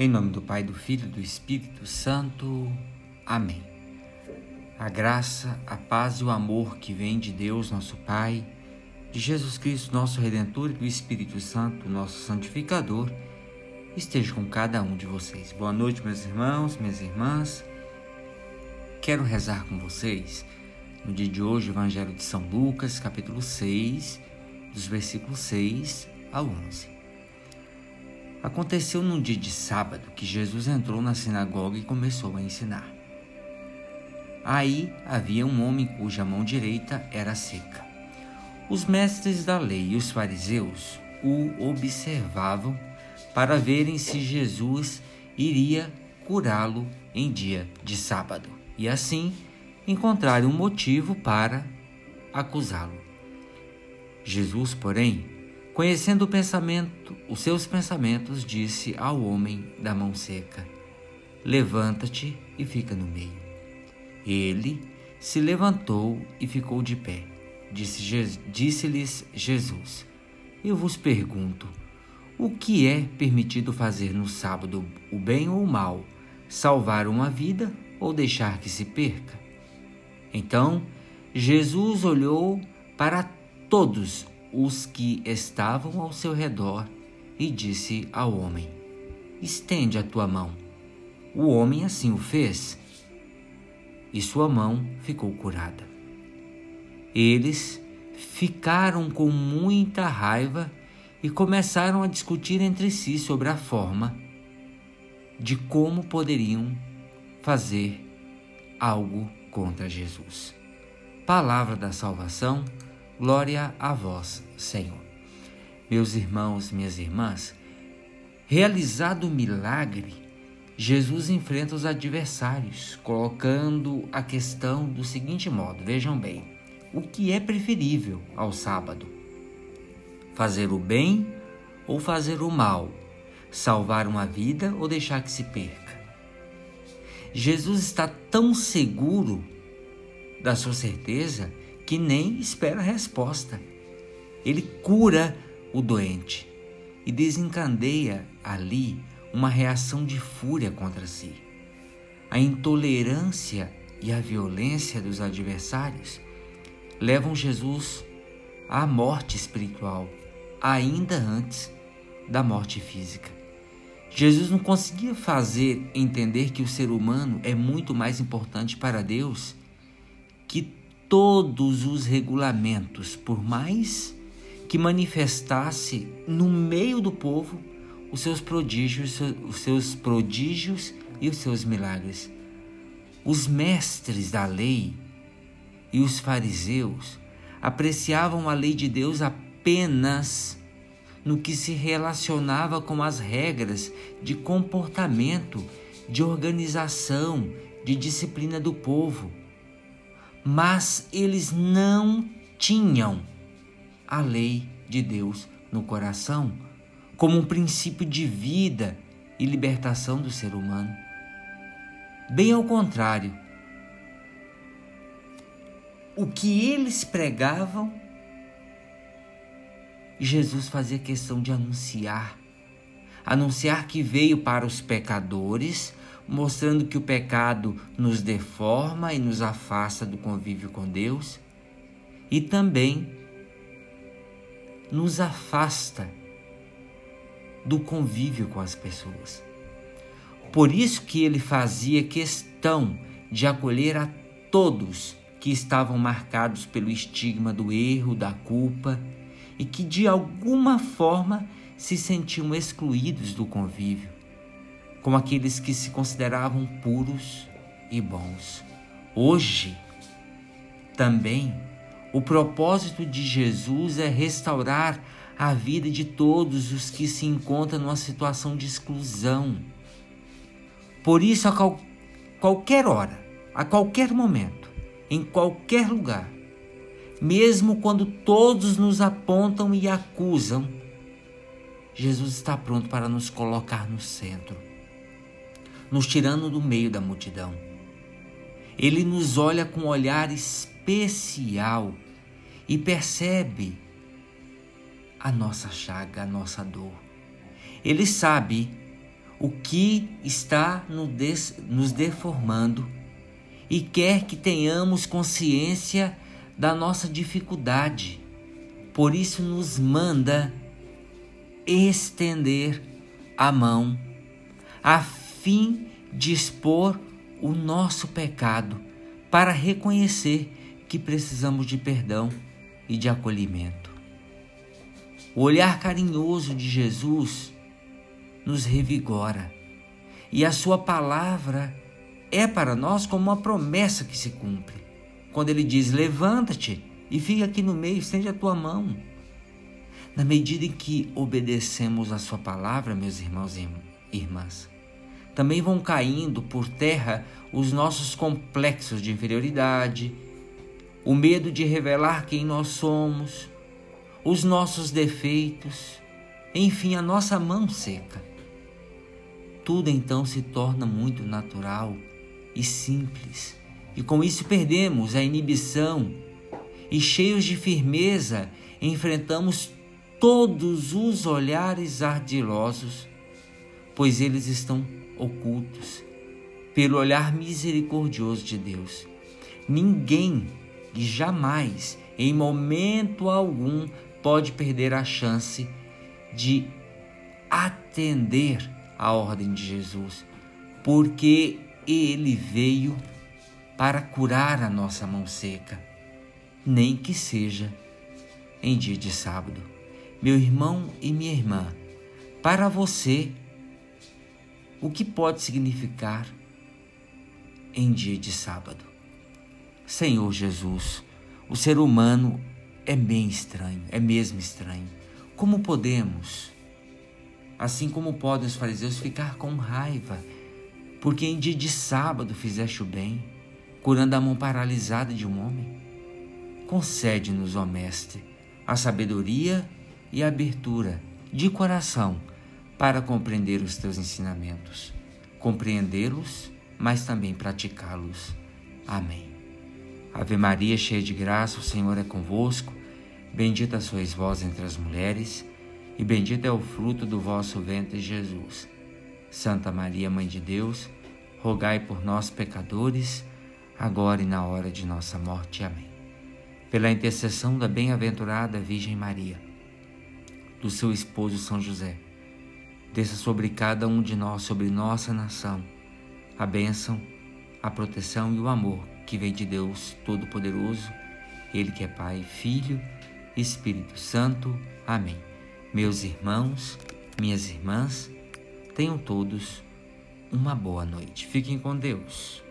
Em nome do Pai, do Filho e do Espírito Santo. Amém. A graça, a paz e o amor que vem de Deus, nosso Pai, de Jesus Cristo, nosso Redentor e do Espírito Santo, nosso Santificador, esteja com cada um de vocês. Boa noite, meus irmãos, minhas irmãs. Quero rezar com vocês no dia de hoje Evangelho de São Lucas, capítulo 6, dos versículos 6 ao 11. Aconteceu num dia de sábado que Jesus entrou na sinagoga e começou a ensinar. Aí havia um homem cuja mão direita era seca. Os mestres da lei e os fariseus o observavam para verem se Jesus iria curá-lo em dia de sábado e assim encontrar um motivo para acusá-lo. Jesus, porém, Conhecendo o pensamento, os seus pensamentos, disse ao homem da mão seca: Levanta-te e fica no meio. Ele se levantou e ficou de pé. Disse-lhes Jesus: Eu vos pergunto, o que é permitido fazer no sábado, o bem ou o mal, salvar uma vida ou deixar que se perca? Então Jesus olhou para todos os que estavam ao seu redor e disse ao homem: Estende a tua mão. O homem assim o fez e sua mão ficou curada. Eles ficaram com muita raiva e começaram a discutir entre si sobre a forma de como poderiam fazer algo contra Jesus. Palavra da salvação Glória a vós, Senhor. Meus irmãos, minhas irmãs, realizado o milagre, Jesus enfrenta os adversários, colocando a questão do seguinte modo: vejam bem, o que é preferível ao sábado? Fazer o bem ou fazer o mal? Salvar uma vida ou deixar que se perca? Jesus está tão seguro da sua certeza que nem espera resposta. Ele cura o doente e desencadeia ali uma reação de fúria contra si. A intolerância e a violência dos adversários levam Jesus à morte espiritual, ainda antes da morte física. Jesus não conseguia fazer entender que o ser humano é muito mais importante para Deus que todos os regulamentos, por mais que manifestasse no meio do povo os seus prodígios, os seus prodígios e os seus milagres. Os mestres da lei e os fariseus apreciavam a lei de Deus apenas no que se relacionava com as regras de comportamento, de organização, de disciplina do povo mas eles não tinham a lei de Deus no coração como um princípio de vida e libertação do ser humano. Bem ao contrário, o que eles pregavam, Jesus fazia questão de anunciar. Anunciar que veio para os pecadores mostrando que o pecado nos deforma e nos afasta do convívio com Deus e também nos afasta do convívio com as pessoas. Por isso que ele fazia questão de acolher a todos que estavam marcados pelo estigma do erro, da culpa e que de alguma forma se sentiam excluídos do convívio como aqueles que se consideravam puros e bons. Hoje, também, o propósito de Jesus é restaurar a vida de todos os que se encontram numa situação de exclusão. Por isso, a qual, qualquer hora, a qualquer momento, em qualquer lugar, mesmo quando todos nos apontam e acusam, Jesus está pronto para nos colocar no centro nos tirando do meio da multidão. Ele nos olha com um olhar especial e percebe a nossa chaga, a nossa dor. Ele sabe o que está nos deformando e quer que tenhamos consciência da nossa dificuldade. Por isso, nos manda estender a mão a fim de expor o nosso pecado para reconhecer que precisamos de perdão e de acolhimento. O olhar carinhoso de Jesus nos revigora e a Sua palavra é para nós como uma promessa que se cumpre. Quando Ele diz: Levanta-te e fica aqui no meio, estende a tua mão. Na medida em que obedecemos a Sua palavra, meus irmãos e irmãs, também vão caindo por terra os nossos complexos de inferioridade, o medo de revelar quem nós somos, os nossos defeitos, enfim, a nossa mão seca. Tudo então se torna muito natural e simples, e com isso perdemos a inibição e, cheios de firmeza, enfrentamos todos os olhares ardilosos, pois eles estão ocultos pelo olhar misericordioso de Deus. Ninguém e jamais, em momento algum, pode perder a chance de atender à ordem de Jesus, porque ele veio para curar a nossa mão seca, nem que seja em dia de sábado. Meu irmão e minha irmã, para você, o que pode significar em dia de sábado? Senhor Jesus, o ser humano é bem estranho, é mesmo estranho. Como podemos, assim como podem os fariseus, ficar com raiva, porque em dia de sábado fizeste o bem, curando a mão paralisada de um homem? Concede-nos, ó Mestre, a sabedoria e a abertura de coração para compreender os teus ensinamentos, compreendê-los, mas também praticá-los. Amém. Ave Maria, cheia de graça, o Senhor é convosco. Bendita sois vós entre as mulheres, e bendito é o fruto do vosso ventre, Jesus. Santa Maria, Mãe de Deus, rogai por nós, pecadores, agora e na hora de nossa morte. Amém. Pela intercessão da bem-aventurada Virgem Maria, do seu esposo São José, desça sobre cada um de nós, sobre nossa nação, a bênção, a proteção e o amor que vem de Deus Todo-Poderoso, Ele que é Pai, Filho e Espírito Santo. Amém. Meus irmãos, minhas irmãs, tenham todos uma boa noite. Fiquem com Deus.